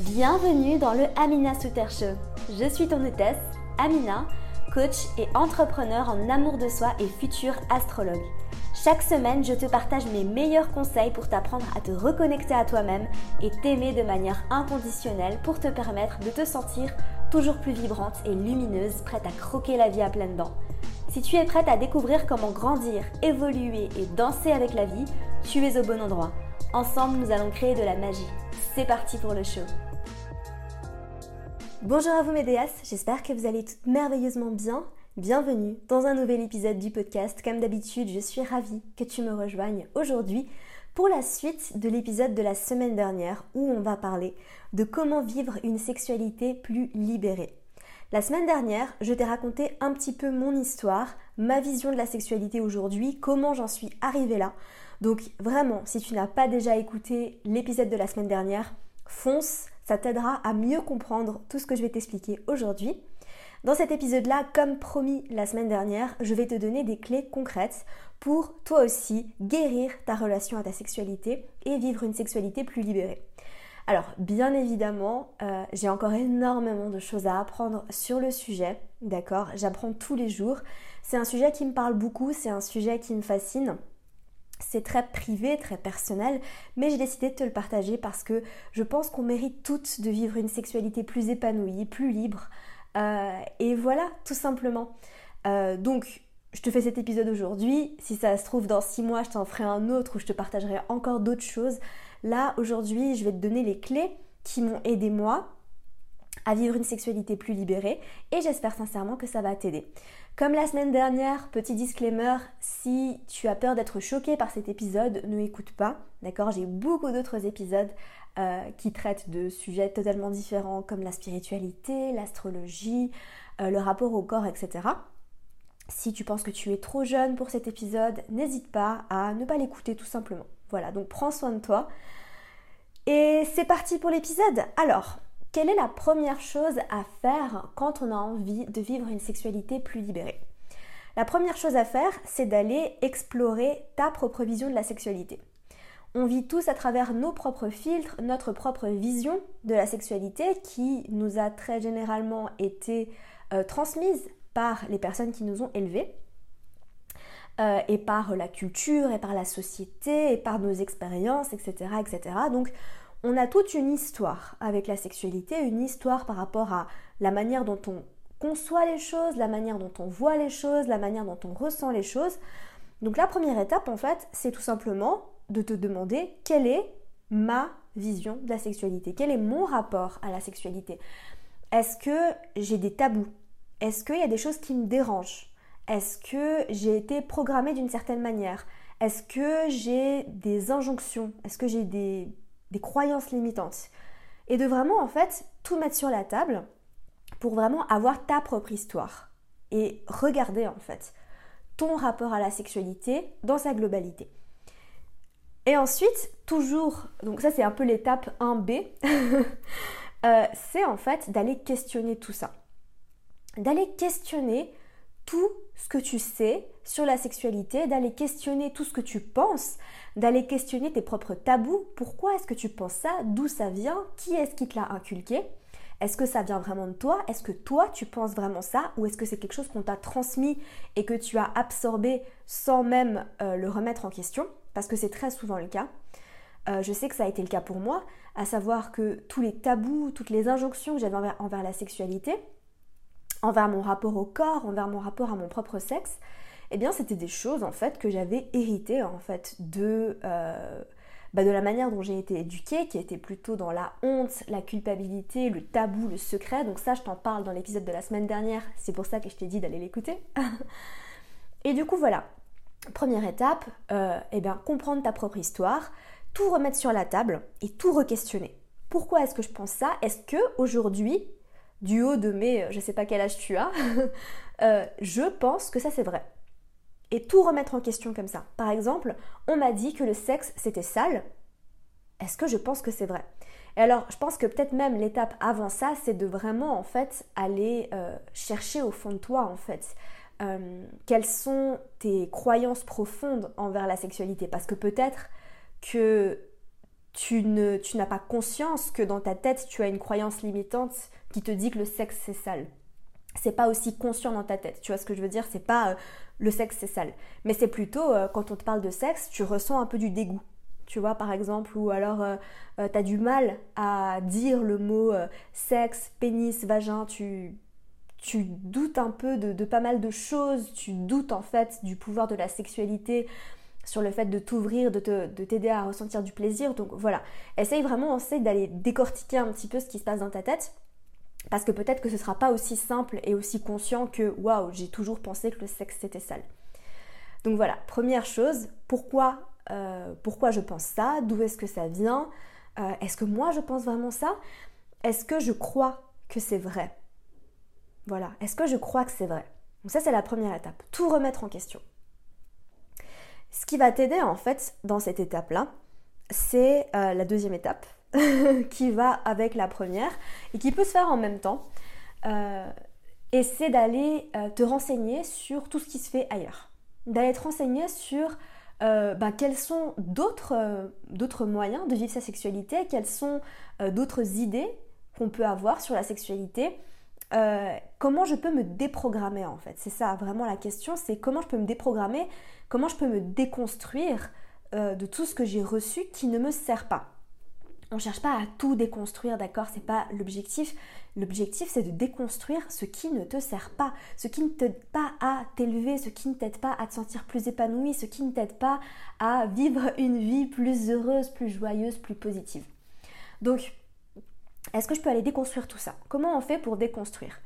Bienvenue dans le Amina Souter Show. Je suis ton hôtesse, Amina, coach et entrepreneur en amour de soi et futur astrologue. Chaque semaine, je te partage mes meilleurs conseils pour t'apprendre à te reconnecter à toi-même et t'aimer de manière inconditionnelle pour te permettre de te sentir toujours plus vibrante et lumineuse, prête à croquer la vie à pleines dents. Si tu es prête à découvrir comment grandir, évoluer et danser avec la vie, tu es au bon endroit. Ensemble, nous allons créer de la magie. C'est parti pour le show. Bonjour à vous mes déesses, j'espère que vous allez toutes merveilleusement bien. Bienvenue dans un nouvel épisode du podcast. Comme d'habitude, je suis ravie que tu me rejoignes aujourd'hui pour la suite de l'épisode de la semaine dernière où on va parler de comment vivre une sexualité plus libérée. La semaine dernière, je t'ai raconté un petit peu mon histoire, ma vision de la sexualité aujourd'hui, comment j'en suis arrivée là. Donc vraiment, si tu n'as pas déjà écouté l'épisode de la semaine dernière, fonce, ça t'aidera à mieux comprendre tout ce que je vais t'expliquer aujourd'hui. Dans cet épisode-là, comme promis la semaine dernière, je vais te donner des clés concrètes pour toi aussi guérir ta relation à ta sexualité et vivre une sexualité plus libérée. Alors, bien évidemment, euh, j'ai encore énormément de choses à apprendre sur le sujet, d'accord? J'apprends tous les jours. C'est un sujet qui me parle beaucoup, c'est un sujet qui me fascine. C'est très privé, très personnel, mais j'ai décidé de te le partager parce que je pense qu'on mérite toutes de vivre une sexualité plus épanouie, plus libre. Euh, et voilà, tout simplement. Euh, donc, je te fais cet épisode aujourd'hui. Si ça se trouve, dans six mois, je t'en ferai un autre où je te partagerai encore d'autres choses. Là, aujourd'hui, je vais te donner les clés qui m'ont aidé moi à vivre une sexualité plus libérée et j'espère sincèrement que ça va t'aider. Comme la semaine dernière, petit disclaimer, si tu as peur d'être choqué par cet épisode, ne écoute pas, d'accord? J'ai beaucoup d'autres épisodes euh, qui traitent de sujets totalement différents comme la spiritualité, l'astrologie, euh, le rapport au corps, etc. Si tu penses que tu es trop jeune pour cet épisode, n'hésite pas à ne pas l'écouter tout simplement. Voilà, donc prends soin de toi. Et c'est parti pour l'épisode. Alors, quelle est la première chose à faire quand on a envie de vivre une sexualité plus libérée? La première chose à faire, c'est d'aller explorer ta propre vision de la sexualité. On vit tous à travers nos propres filtres, notre propre vision de la sexualité qui nous a très généralement été euh, transmise par les personnes qui nous ont élevés. Euh, et par la culture, et par la société, et par nos expériences, etc., etc. Donc on a toute une histoire avec la sexualité, une histoire par rapport à la manière dont on conçoit les choses, la manière dont on voit les choses, la manière dont on ressent les choses. Donc la première étape, en fait, c'est tout simplement de te demander quelle est ma vision de la sexualité, quel est mon rapport à la sexualité. Est-ce que j'ai des tabous? Est-ce qu'il y a des choses qui me dérangent? Est-ce que j'ai été programmée d'une certaine manière? Est-ce que j'ai des injonctions? Est-ce que j'ai des des croyances limitantes. Et de vraiment en fait tout mettre sur la table pour vraiment avoir ta propre histoire. Et regarder en fait ton rapport à la sexualité dans sa globalité. Et ensuite, toujours, donc ça c'est un peu l'étape 1B, euh, c'est en fait d'aller questionner tout ça. D'aller questionner tout ce que tu sais sur la sexualité, d'aller questionner tout ce que tu penses, d'aller questionner tes propres tabous. Pourquoi est-ce que tu penses ça? D'où ça vient? Qui est-ce qui te l'a inculqué? Est-ce que ça vient vraiment de toi? Est-ce que toi tu penses vraiment ça? Ou est-ce que c'est quelque chose qu'on t'a transmis et que tu as absorbé sans même euh, le remettre en question? Parce que c'est très souvent le cas. Euh, je sais que ça a été le cas pour moi, à savoir que tous les tabous, toutes les injonctions que j'avais envers la sexualité, envers mon rapport au corps, envers mon rapport à mon propre sexe, eh bien c'était des choses en fait que j'avais héritées en fait de, euh, bah, de la manière dont j'ai été éduquée, qui était plutôt dans la honte, la culpabilité, le tabou, le secret. Donc ça je t'en parle dans l'épisode de la semaine dernière, c'est pour ça que je t'ai dit d'aller l'écouter. et du coup voilà, première étape, euh, eh bien comprendre ta propre histoire, tout remettre sur la table et tout re-questionner. Pourquoi est-ce que je pense ça? Est-ce que aujourd'hui du haut de mes, euh, je sais pas quel âge tu as, euh, je pense que ça c'est vrai. Et tout remettre en question comme ça. Par exemple, on m'a dit que le sexe c'était sale. Est-ce que je pense que c'est vrai? Et alors, je pense que peut-être même l'étape avant ça, c'est de vraiment en fait aller euh, chercher au fond de toi en fait. quelles sont tes croyances profondes envers la sexualité Parce que peut-être que tu, n'as pas conscience que dans ta tête, tu as une croyance limitante qui te dit que le sexe c'est sale. C'est pas aussi conscient dans ta tête. Tu vois ce que je veux dire? C'est pas euh, le sexe c'est sale. Mais c'est plutôt euh, quand on te parle de sexe, tu ressens un peu du dégoût. Tu vois, par exemple, ou alors euh, tu as du mal à dire le mot sexe, pénis, vagin, tu, tu doutes un peu de, pas mal de choses, tu doutes en fait du pouvoir de la sexualité sur le fait de t'ouvrir, de, t'aider à ressentir du plaisir. Donc voilà, essaye vraiment, essaye d'aller décortiquer un petit peu ce qui se passe dans ta tête. Parce que peut-être que ce sera pas aussi simple et aussi conscient que waouh, j'ai toujours pensé que le sexe c'était sale. Donc voilà, première chose, pourquoi, euh, pourquoi je pense ça? D'où est-ce que ça vient? Euh, Est-ce que moi je pense vraiment ça? Est-ce que je crois que c'est vrai? Voilà, est-ce que je crois que c'est vrai? Donc ça c'est la première étape, tout remettre en question. Ce qui va t'aider en fait dans cette étape-là, c'est euh, la deuxième étape qui va avec la première et qui peut se faire en même temps. Euh, et c'est d'aller euh, te renseigner sur tout ce qui se fait ailleurs. D'aller te renseigner sur bah, quels sont d'autres moyens de vivre sa sexualité, quelles sont d'autres idées qu'on peut avoir sur la sexualité euh, comment je peux me déprogrammer en fait? C'est ça vraiment la question, c'est comment je peux me déprogrammer, comment je peux me déconstruire euh, de tout ce que j'ai reçu qui ne me sert pas. On ne cherche pas à tout déconstruire, d'accord? C'est pas l'objectif. L'objectif, c'est de déconstruire ce qui ne te sert pas, ce qui ne t'aide pas à t'élever, ce qui ne t'aide pas à te sentir plus épanoui, ce qui ne t'aide pas à vivre une vie plus heureuse, plus joyeuse, plus positive. Donc, est-ce que je peux aller déconstruire tout ça? Comment on fait pour déconstruire?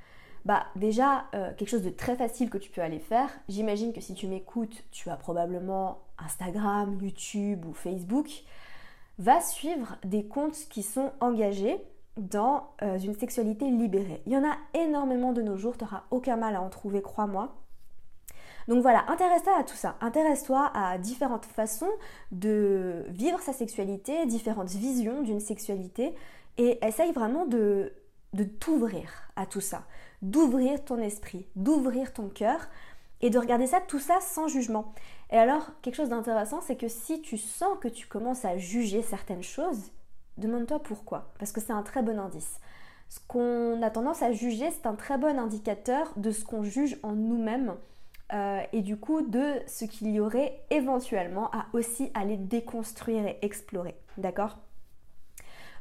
Bah déjà, euh, quelque chose de très facile que tu peux aller faire, j'imagine que si tu m'écoutes, tu as probablement Instagram, YouTube ou Facebook, va suivre des comptes qui sont engagés dans euh, une sexualité libérée. Il y en a énormément de nos jours, tu n'auras aucun mal à en trouver, crois-moi. Donc voilà, intéresse-toi à tout ça. Intéresse-toi à différentes façons de vivre sa sexualité, différentes visions d'une sexualité et essaye vraiment de, de t'ouvrir à tout ça, d'ouvrir ton esprit, d'ouvrir ton cœur et de regarder ça, tout ça sans jugement. Et alors, quelque chose d'intéressant, c'est que si tu sens que tu commences à juger certaines choses, demande-toi pourquoi, parce que c'est un très bon indice. Ce qu'on a tendance à juger, c'est un très bon indicateur de ce qu'on juge en nous-mêmes euh, et du coup de ce qu'il y aurait éventuellement à aussi aller déconstruire et explorer. D'accord?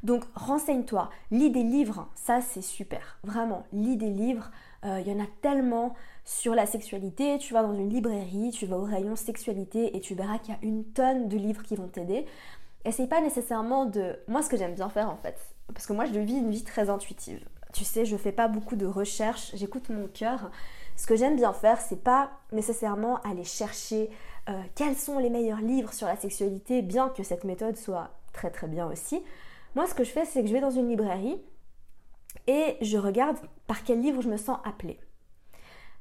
Donc renseigne-toi, lis des livres, ça c'est super, vraiment, lis des livres, euh, il y en a tellement sur la sexualité, tu vas dans une librairie, tu vas au rayon sexualité et tu verras qu'il y a une tonne de livres qui vont t'aider. Essaye pas nécessairement de... Moi ce que j'aime bien faire en fait, parce que moi je vis une vie très intuitive. Tu sais, je fais pas beaucoup de recherches, j'écoute mon cœur. Ce que j'aime bien faire, c'est pas nécessairement aller chercher euh, quels sont les meilleurs livres sur la sexualité, bien que cette méthode soit très très bien aussi. Moi, ce que je fais, c'est que je vais dans une librairie et je regarde par quel livre je me sens appelée.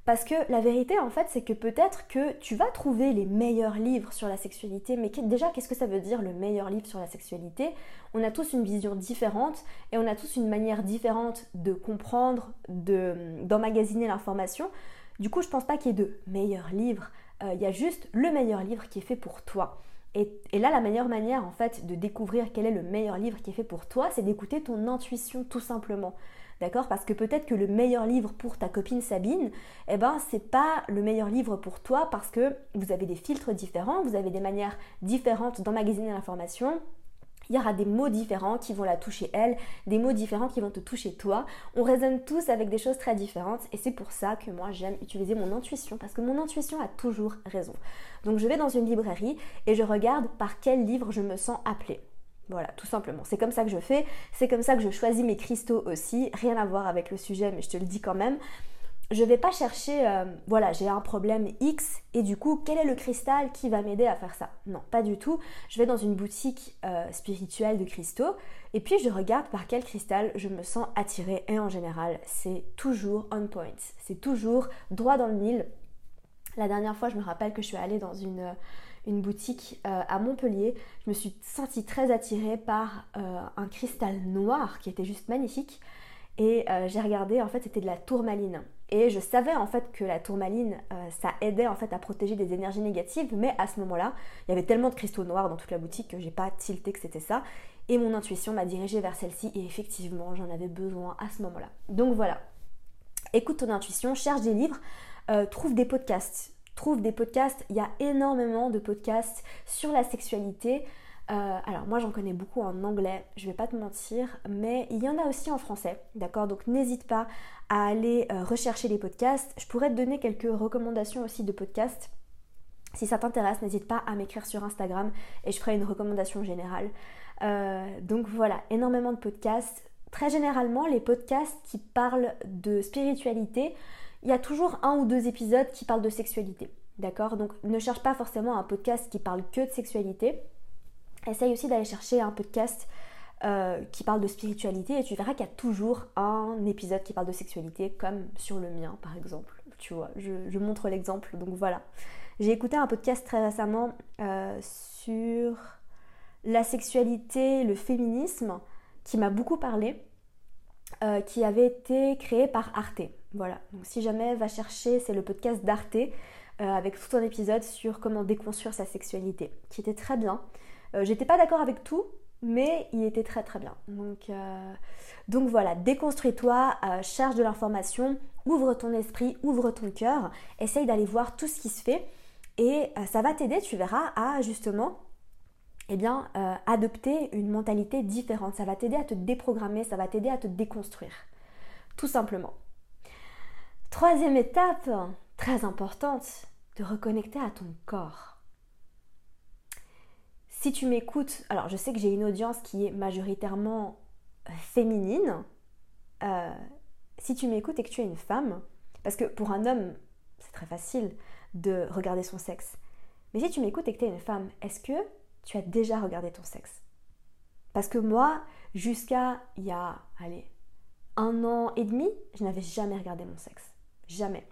Parce que la vérité, en fait, c'est que peut-être que tu vas trouver les meilleurs livres sur la sexualité, mais déjà, qu'est-ce que ça veut dire le meilleur livre sur la sexualité? On a tous une vision différente et on a tous une manière différente de comprendre, d'emmagasiner l'information. Du coup, je pense pas qu'il y ait de meilleurs livres. Euh, il y a juste le meilleur livre qui est fait pour toi. Et, là, la meilleure manière en fait de découvrir quel est le meilleur livre qui est fait pour toi, c'est d'écouter ton intuition tout simplement. D'accord? Parce que peut-être que le meilleur livre pour ta copine Sabine, eh ben c'est pas le meilleur livre pour toi parce que vous avez des filtres différents, vous avez des manières différentes d'emmagasiner l'information, il y aura des mots différents qui vont la toucher elle, des mots différents qui vont te toucher toi. On résonne tous avec des choses très différentes et c'est pour ça que moi j'aime utiliser mon intuition parce que mon intuition a toujours raison. Donc je vais dans une librairie et je regarde par quel livre je me sens appelée. Voilà, tout simplement. C'est comme ça que je fais. C'est comme ça que je choisis mes cristaux aussi. Rien à voir avec le sujet, mais je te le dis quand même je vais pas chercher, euh, voilà, j'ai un problème X et du coup, quel est le cristal qui va m'aider à faire ça? Non, pas du tout. Je vais dans une boutique euh, spirituelle de cristaux et puis je regarde par quel cristal je me sens attirée et en général, c'est toujours on point. C'est toujours droit dans le mille. La dernière fois, je me rappelle que je suis allée dans une, une boutique à Montpellier. Je me suis sentie très attirée par un cristal noir qui était juste magnifique. Et j'ai regardé, en fait, c'était de la tourmaline. Et je savais en fait que la tourmaline, euh, ça aidait en fait à protéger des énergies négatives, mais à ce moment-là, il y avait tellement de cristaux noirs dans toute la boutique que j'ai pas tilté que c'était ça. Et mon intuition m'a dirigée vers celle-ci et effectivement, j'en avais besoin à ce moment-là. Donc voilà, écoute ton intuition, cherche des livres, euh, trouve des podcasts. Trouve des podcasts, il y a énormément de podcasts sur la sexualité. Euh, alors moi j'en connais beaucoup en anglais, je vais pas te mentir, mais il y en a aussi en français, d'accord? Donc n'hésite pas à aller euh, rechercher les podcasts. Je pourrais te donner quelques recommandations aussi de podcasts. Si ça t'intéresse, n'hésite pas à m'écrire sur Instagram et je ferai une recommandation générale. Euh, donc voilà, énormément de podcasts. Très généralement, les podcasts qui parlent de spiritualité, il y a toujours un ou deux épisodes qui parlent de sexualité. D'accord? Donc ne cherche pas forcément un podcast qui parle que de sexualité essaye aussi d'aller chercher un podcast euh, qui parle de spiritualité et tu verras qu'il y a toujours un épisode qui parle de sexualité, comme sur le mien par exemple. Tu vois, je, montre l'exemple, donc voilà. J'ai écouté un podcast très récemment euh, sur la sexualité, le féminisme, qui m'a beaucoup parlé, euh, qui avait été créé par Arte. Voilà, donc si jamais va chercher, c'est le podcast d'Arte, avec tout un épisode sur comment déconstruire sa sexualité, qui était très bien. Euh, j'étais pas d'accord avec tout, mais il était très très bien. Donc, euh, voilà, déconstruis-toi, euh, cherche de l'information, ouvre ton esprit, ouvre ton cœur, essaye d'aller voir tout ce qui se fait et ça va t'aider, tu verras, à justement eh bien, adopter une mentalité différente. Ça va t'aider à te déprogrammer, ça va t'aider à te déconstruire. Tout simplement. Troisième étape, très importante, de reconnecter à ton corps. Si tu m'écoutes, alors je sais que j'ai une audience qui est majoritairement euh, féminine. Euh, si tu m'écoutes et que tu es une femme, parce que pour un homme, c'est très facile de regarder son sexe. Mais si tu m'écoutes et que tu es une femme, est-ce que tu as déjà regardé ton sexe? Parce que moi, jusqu'à il y a, un an et demi, je n'avais jamais regardé mon sexe. Jamais.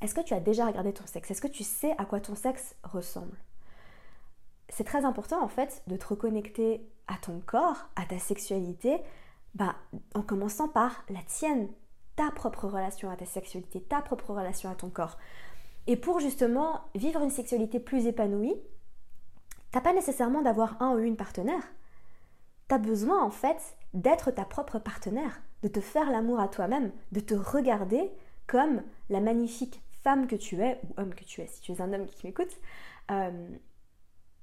Est-ce que tu as déjà regardé ton sexe? Est-ce que tu sais à quoi ton sexe ressemble? C'est très important en fait de te reconnecter à ton corps, à ta sexualité, bah, en commençant par la tienne, ta propre relation à ta sexualité, ta propre relation à ton corps. Et pour justement vivre une sexualité plus épanouie, t'as pas nécessairement d'avoir un ou une partenaire. T'as besoin en fait d'être ta propre partenaire, de te faire l'amour à toi-même, de te regarder comme la magnifique femme que tu es, ou homme que tu es, si tu es un homme qui m'écoute, euh,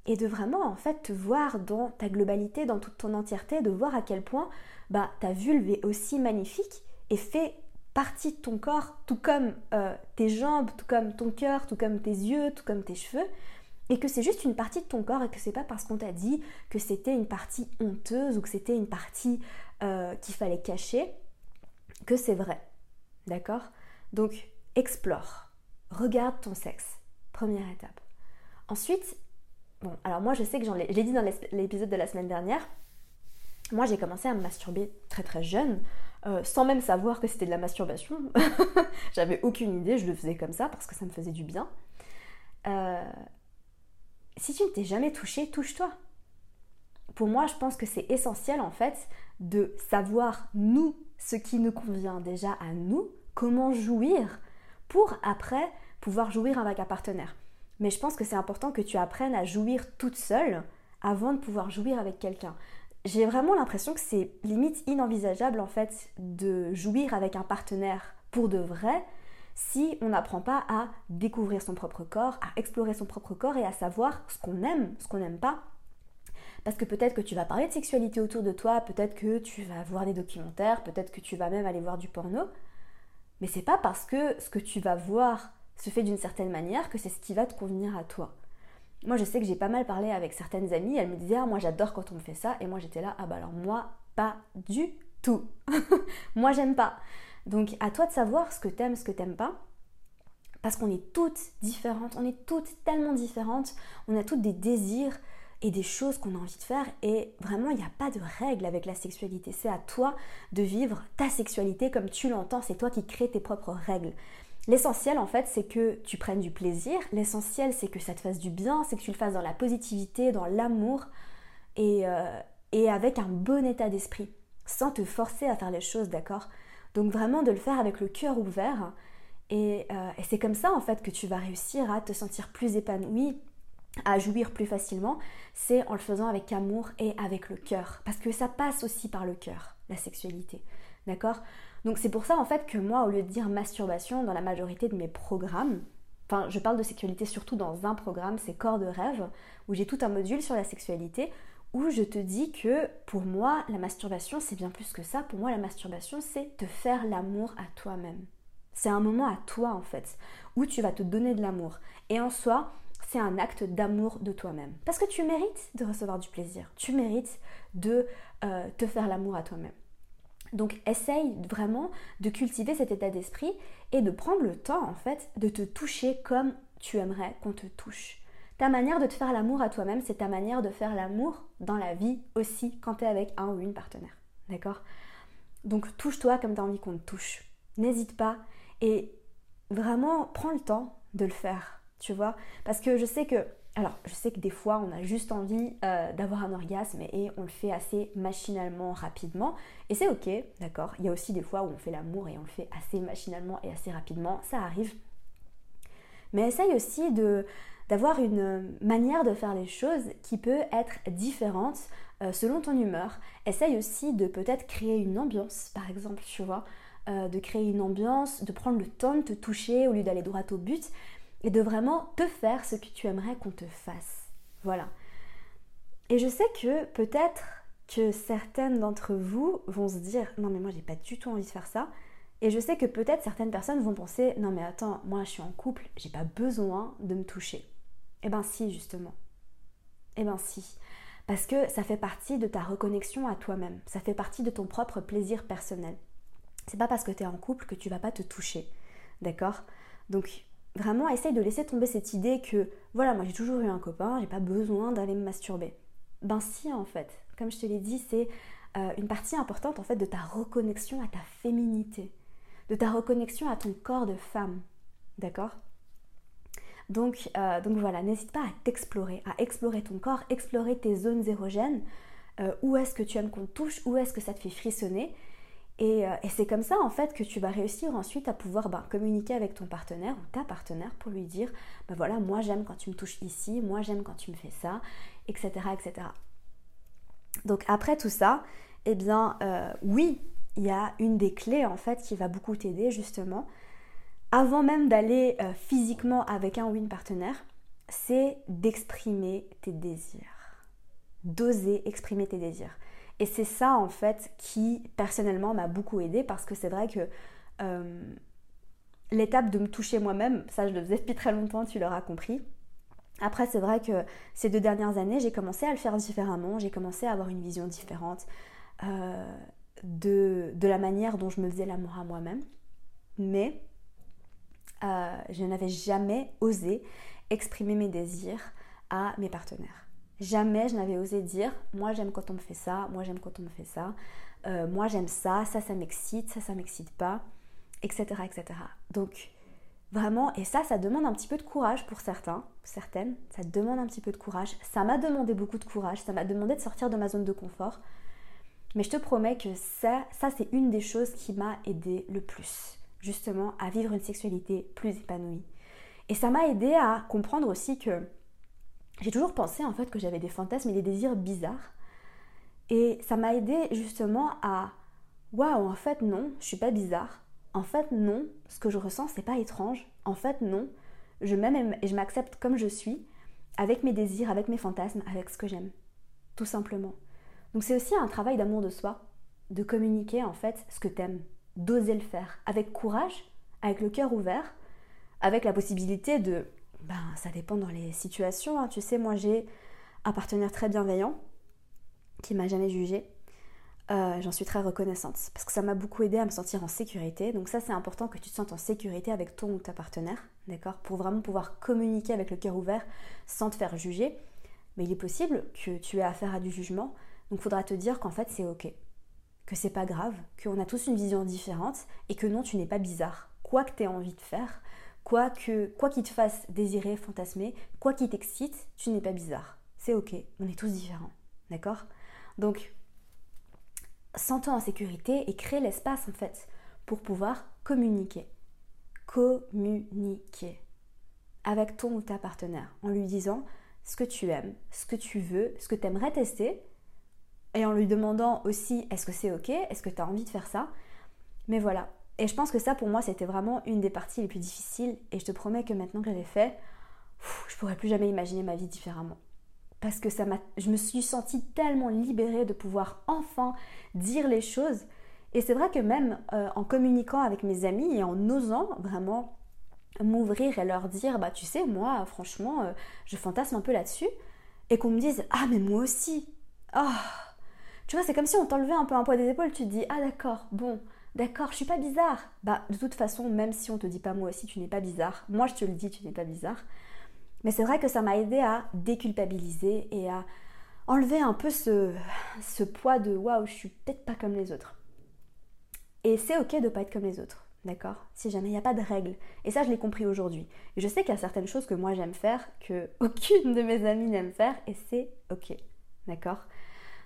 et de vraiment en fait te voir dans ta globalité, dans toute ton entièreté, de voir à quel point bah, ta vulve est aussi magnifique et fait partie de ton corps, tout comme euh, tes jambes, tout comme ton cœur, tout comme tes yeux, tout comme tes cheveux, et que c'est juste une partie de ton corps et que c'est pas parce qu'on t'a dit que c'était une partie honteuse ou que c'était une partie euh, qu'il fallait cacher que c'est vrai. D'accord? Donc explore, regarde ton sexe, première étape. Ensuite, Bon, alors moi je sais que j'en l'ai dit dans l'épisode de la semaine dernière, moi j'ai commencé à me masturber très très jeune, euh, sans même savoir que c'était de la masturbation. J'avais aucune idée, je le faisais comme ça parce que ça me faisait du bien. Euh, si tu ne t'es jamais touché, touche-toi. Pour moi, je pense que c'est essentiel en fait de savoir nous ce qui nous convient déjà à nous, comment jouir pour après pouvoir jouir avec un partenaire. Mais je pense que c'est important que tu apprennes à jouir toute seule avant de pouvoir jouir avec quelqu'un. J'ai vraiment l'impression que c'est limite inenvisageable en fait de jouir avec un partenaire pour de vrai si on n'apprend pas à découvrir son propre corps, à explorer son propre corps et à savoir ce qu'on aime, ce qu'on n'aime pas. Parce que peut-être que tu vas parler de sexualité autour de toi, peut-être que tu vas voir des documentaires, peut-être que tu vas même aller voir du porno. Mais c'est pas parce que ce que tu vas voir se fait d'une certaine manière que c'est ce qui va te convenir à toi. Moi, je sais que j'ai pas mal parlé avec certaines amies, elles me disaient Ah, moi j'adore quand on me fait ça, et moi j'étais là Ah, bah alors moi, pas du tout. moi, j'aime pas. Donc, à toi de savoir ce que t'aimes, ce que t'aimes pas. Parce qu'on est toutes différentes, on est toutes tellement différentes, on a toutes des désirs et des choses qu'on a envie de faire, et vraiment, il n'y a pas de règle avec la sexualité. C'est à toi de vivre ta sexualité comme tu l'entends, c'est toi qui crées tes propres règles. L'essentiel en fait c'est que tu prennes du plaisir, l'essentiel c'est que ça te fasse du bien, c'est que tu le fasses dans la positivité, dans l'amour et, euh, et avec un bon état d'esprit, sans te forcer à faire les choses, d'accord? Donc vraiment de le faire avec le cœur ouvert. Et, euh, et c'est comme ça en fait que tu vas réussir à te sentir plus épanoui, à jouir plus facilement, c'est en le faisant avec amour et avec le cœur. Parce que ça passe aussi par le cœur, la sexualité. D'accord? Donc c'est pour ça en fait que moi, au lieu de dire masturbation dans la majorité de mes programmes, enfin je parle de sexualité surtout dans un programme, c'est Corps de rêve, où j'ai tout un module sur la sexualité, où je te dis que pour moi, la masturbation, c'est bien plus que ça. Pour moi, la masturbation, c'est te faire l'amour à toi-même. C'est un moment à toi en fait, où tu vas te donner de l'amour. Et en soi, c'est un acte d'amour de toi-même. Parce que tu mérites de recevoir du plaisir. Tu mérites de euh, te faire l'amour à toi-même. Donc essaye vraiment de cultiver cet état d'esprit et de prendre le temps en fait de te toucher comme tu aimerais qu'on te touche. Ta manière de te faire l'amour à toi-même, c'est ta manière de faire l'amour dans la vie aussi quand tu es avec un ou une partenaire. D'accord? Donc touche-toi comme tu as envie qu'on te touche. N'hésite pas et vraiment prends le temps de le faire tu vois. Parce que je sais que, alors je sais que des fois on a juste envie euh, d'avoir un orgasme et on le fait assez machinalement, rapidement, et c'est ok, d'accord. Il y a aussi des fois où on fait l'amour et on le fait assez machinalement et assez rapidement, ça arrive. Mais essaye aussi de d'avoir une manière de faire les choses qui peut être différente euh, selon ton humeur. Essaye aussi de peut-être créer une ambiance, par exemple, tu vois, euh, de créer une ambiance, de prendre le temps de te toucher au lieu d'aller droit au but, et de vraiment te faire ce que tu aimerais qu'on te fasse. Voilà. Et je sais que peut-être que certaines d'entre vous vont se dire non mais moi j'ai pas du tout envie de faire ça. Et je sais que peut-être certaines personnes vont penser non mais attends, moi je suis en couple, j'ai pas besoin de me toucher. Eh ben si justement. Eh ben si. Parce que ça fait partie de ta reconnexion à toi-même. Ça fait partie de ton propre plaisir personnel. C'est pas parce que tu es en couple que tu vas pas te toucher. D'accord? Donc vraiment essaye de laisser tomber cette idée que voilà, moi j'ai toujours eu un copain, j'ai pas besoin d'aller me masturber. Ben si en fait, comme je te l'ai dit, c'est euh, une partie importante en fait de ta reconnexion à ta féminité, de ta reconnexion à ton corps de femme. D'accord? Donc, euh, donc voilà, n'hésite pas à t'explorer, à explorer ton corps, explorer tes zones érogènes, euh, où est-ce que tu aimes qu'on te touche, où est-ce que ça te fait frissonner, euh, et, c'est comme ça en fait que tu vas réussir ensuite à pouvoir bah, communiquer avec ton partenaire ou ta partenaire pour lui dire bah voilà moi j'aime quand tu me touches ici, moi j'aime quand tu me fais ça, etc. etc. Donc après tout ça, eh bien euh, oui, il y a une des clés en fait qui va beaucoup t'aider justement, avant même d'aller euh, physiquement avec un ou une partenaire, c'est d'exprimer tes désirs. D'oser exprimer tes désirs. Et c'est ça en fait qui personnellement m'a beaucoup aidé parce que c'est vrai que euh, l'étape de me toucher moi-même, ça je le faisais depuis très longtemps, tu l'auras compris. Après c'est vrai que ces deux dernières années j'ai commencé à le faire différemment, j'ai commencé à avoir une vision différente euh, de, de, la manière dont je me faisais l'amour à moi-même. Mais euh, je n'avais jamais osé exprimer mes désirs à mes partenaires. Jamais je n'avais osé dire moi j'aime quand on me fait ça, moi j'aime quand on me fait ça, euh, moi j'aime ça, ça ça m'excite, ça ça m'excite pas, etc., etc. Donc vraiment, et ça ça demande un petit peu de courage pour certains, certaines, ça demande un petit peu de courage. Ça m'a demandé beaucoup de courage, ça m'a demandé de sortir de ma zone de confort. Mais je te promets que ça, ça c'est une des choses qui m'a aidé le plus, justement, à vivre une sexualité plus épanouie. Et ça m'a aidé à comprendre aussi que j'ai toujours pensé en fait que j'avais des fantasmes et des désirs bizarres. Et ça m'a aidé justement à waouh, en fait non, je suis pas bizarre. En fait non, ce que je ressens c'est pas étrange. En fait non, je m'aime et je m'accepte comme je suis, avec mes désirs, avec mes fantasmes, avec ce que j'aime. Tout simplement. Donc c'est aussi un travail d'amour de soi, de communiquer en fait ce que t'aimes, d'oser le faire, avec courage, avec le cœur ouvert, avec la possibilité de ben, ça dépend dans les situations. Hein. Tu sais, moi j'ai un partenaire très bienveillant qui m'a jamais jugé. Euh, j'en suis très reconnaissante parce que ça m'a beaucoup aidé à me sentir en sécurité. Donc ça c'est important que tu te sentes en sécurité avec ton ou ta partenaire, d'accord? Pour vraiment pouvoir communiquer avec le cœur ouvert sans te faire juger. Mais il est possible que tu aies affaire à du jugement, donc il faudra te dire qu'en fait c'est ok, que c'est pas grave, qu'on a tous une vision différente et que non tu n'es pas bizarre. Quoi que tu aies envie de faire, Quoi que, quoi qu'il te fasse désirer, fantasmer, quoi qui t'excite, tu n'es pas bizarre. C'est ok, on est tous différents. D'accord? Donc, sens-toi en sécurité et crée l'espace en fait pour pouvoir communiquer. Communiquer avec ton ou ta partenaire en lui disant ce que tu aimes, ce que tu veux, ce que tu aimerais tester, et en lui demandant aussi est-ce que c'est ok, est-ce que tu as envie de faire ça? Mais voilà. Et je pense que ça pour moi c'était vraiment une des parties les plus difficiles. Et je te promets que maintenant que je l'ai fait, je pourrais plus jamais imaginer ma vie différemment. Parce que ça je me suis sentie tellement libérée de pouvoir enfin dire les choses. Et c'est vrai que même euh, en communiquant avec mes amis et en osant vraiment m'ouvrir et leur dire, bah tu sais, moi franchement, euh, je fantasme un peu là-dessus, et qu'on me dise, ah mais moi aussi, ah, tu vois, c'est comme si on t'enlevait un peu un poids des épaules, tu te dis, ah d'accord, bon, d'accord, je suis pas bizarre. Bah de toute façon, même si on te dit pas moi aussi, tu n'es pas bizarre, moi je te le dis, tu n'es pas bizarre. Mais c'est vrai que ça m'a aidé à déculpabiliser et à enlever un peu ce, poids de waouh, je suis peut-être pas comme les autres. Et c'est ok de pas être comme les autres, d'accord? Si jamais il n'y a pas de règles. Et ça, je l'ai compris aujourd'hui. Je sais qu'il y a certaines choses que moi j'aime faire que aucune de mes amies n'aime faire et c'est ok, d'accord?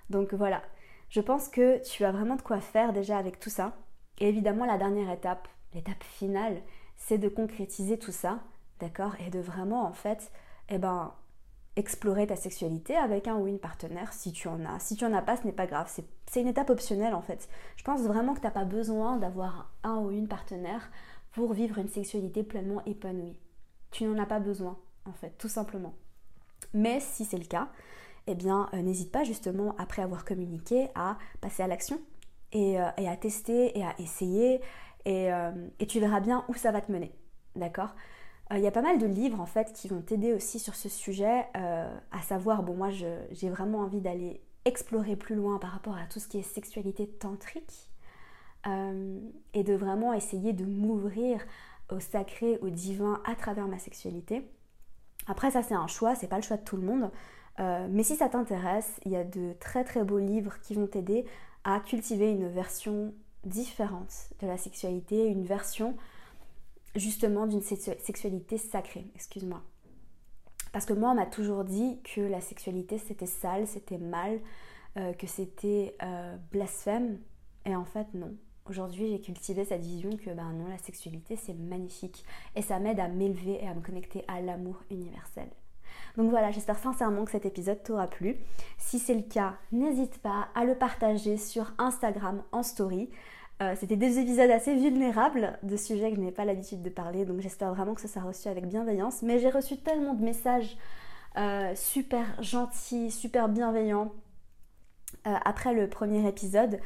Donc voilà, je pense que tu as vraiment de quoi faire déjà avec tout ça. Et évidemment, la dernière étape, l'étape finale, c'est de concrétiser tout ça d'accord Et de vraiment, en fait, eh ben, explorer ta sexualité avec un ou une partenaire si tu en as. Si tu en as pas, ce n'est pas grave. C'est une étape optionnelle en fait. Je pense vraiment que tu n'as pas besoin d'avoir un ou une partenaire pour vivre une sexualité pleinement épanouie. Tu n'en as pas besoin en fait, tout simplement. Mais si c'est le cas, eh bien euh, n'hésite pas justement après avoir communiqué à passer à l'action et, euh, à tester et à essayer et, euh, et tu verras bien où ça va te mener. D'accord? Euh, il y a pas mal de livres en fait qui vont t'aider aussi sur ce sujet, à savoir, bon moi j'ai vraiment envie d'aller explorer plus loin par rapport à tout ce qui est sexualité tantrique et de vraiment essayer de m'ouvrir au sacré, au divin à travers ma sexualité. Après ça c'est un choix, c'est pas le choix de tout le monde, mais si ça t'intéresse, il y a de très très beaux livres qui vont t'aider à cultiver une version différente de la sexualité, une version justement d'une sexualité sacrée, excuse-moi. Parce que moi, on m'a toujours dit que la sexualité c'était sale, c'était mal, euh, que c'était euh, blasphème. Et en fait, non. Aujourd'hui, j'ai cultivé cette vision que ben non, la sexualité c'est magnifique et ça m'aide à m'élever et à me connecter à l'amour universel. Donc voilà, j'espère sincèrement que cet épisode t'aura plu. Si c'est le cas, n'hésite pas à le partager sur Instagram en story. Euh, c'était des épisodes assez vulnérables de sujets que je n'ai pas l'habitude de parler, donc j'espère vraiment que ça sera reçu avec bienveillance. Mais j'ai reçu tellement de messages euh, super gentils, super bienveillants euh, après le premier épisode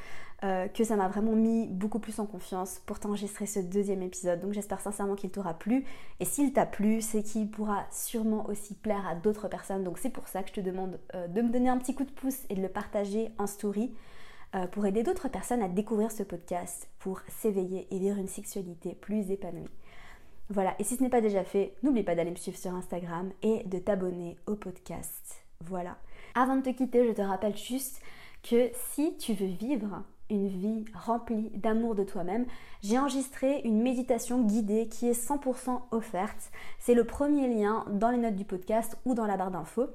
que ça m'a vraiment mis beaucoup plus en confiance pour t'enregistrer ce deuxième épisode. Donc j'espère sincèrement qu'il t'aura plu. Et s'il t'a plu, c'est qu'il pourra sûrement aussi plaire à d'autres personnes. Donc c'est pour ça que je te demande de me donner un petit coup de pouce et de le partager en story. Euh, pour aider d'autres personnes à découvrir ce podcast, pour s'éveiller et vivre une sexualité plus épanouie. Voilà, et si ce n'est pas déjà fait, n'oublie pas d'aller me suivre sur Instagram et de t'abonner au podcast. Voilà. Avant de te quitter, je te rappelle juste que si tu veux vivre une vie remplie d'amour de toi-même, j'ai enregistré une méditation guidée qui est 100% offerte. C'est le premier lien dans les notes du podcast ou dans la barre d'infos.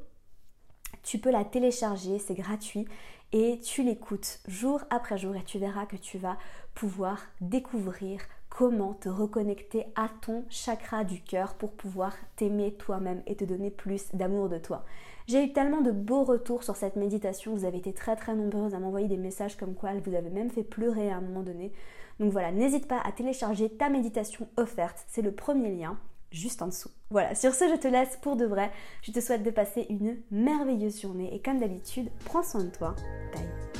Tu peux la télécharger, c'est gratuit et tu l'écoutes jour après jour et tu verras que tu vas pouvoir découvrir comment te reconnecter à ton chakra du cœur pour pouvoir t'aimer toi-même et te donner plus d'amour de toi. J'ai eu tellement de beaux retours sur cette méditation, vous avez été très très nombreuses à m'envoyer des messages comme quoi vous avez même fait pleurer à un moment donné. Donc voilà, n'hésite pas à télécharger ta méditation offerte, c'est le premier lien juste en dessous. Voilà, sur ce, je te laisse pour de vrai. Je te souhaite de passer une merveilleuse journée et comme d'habitude, prends soin de toi. Bye.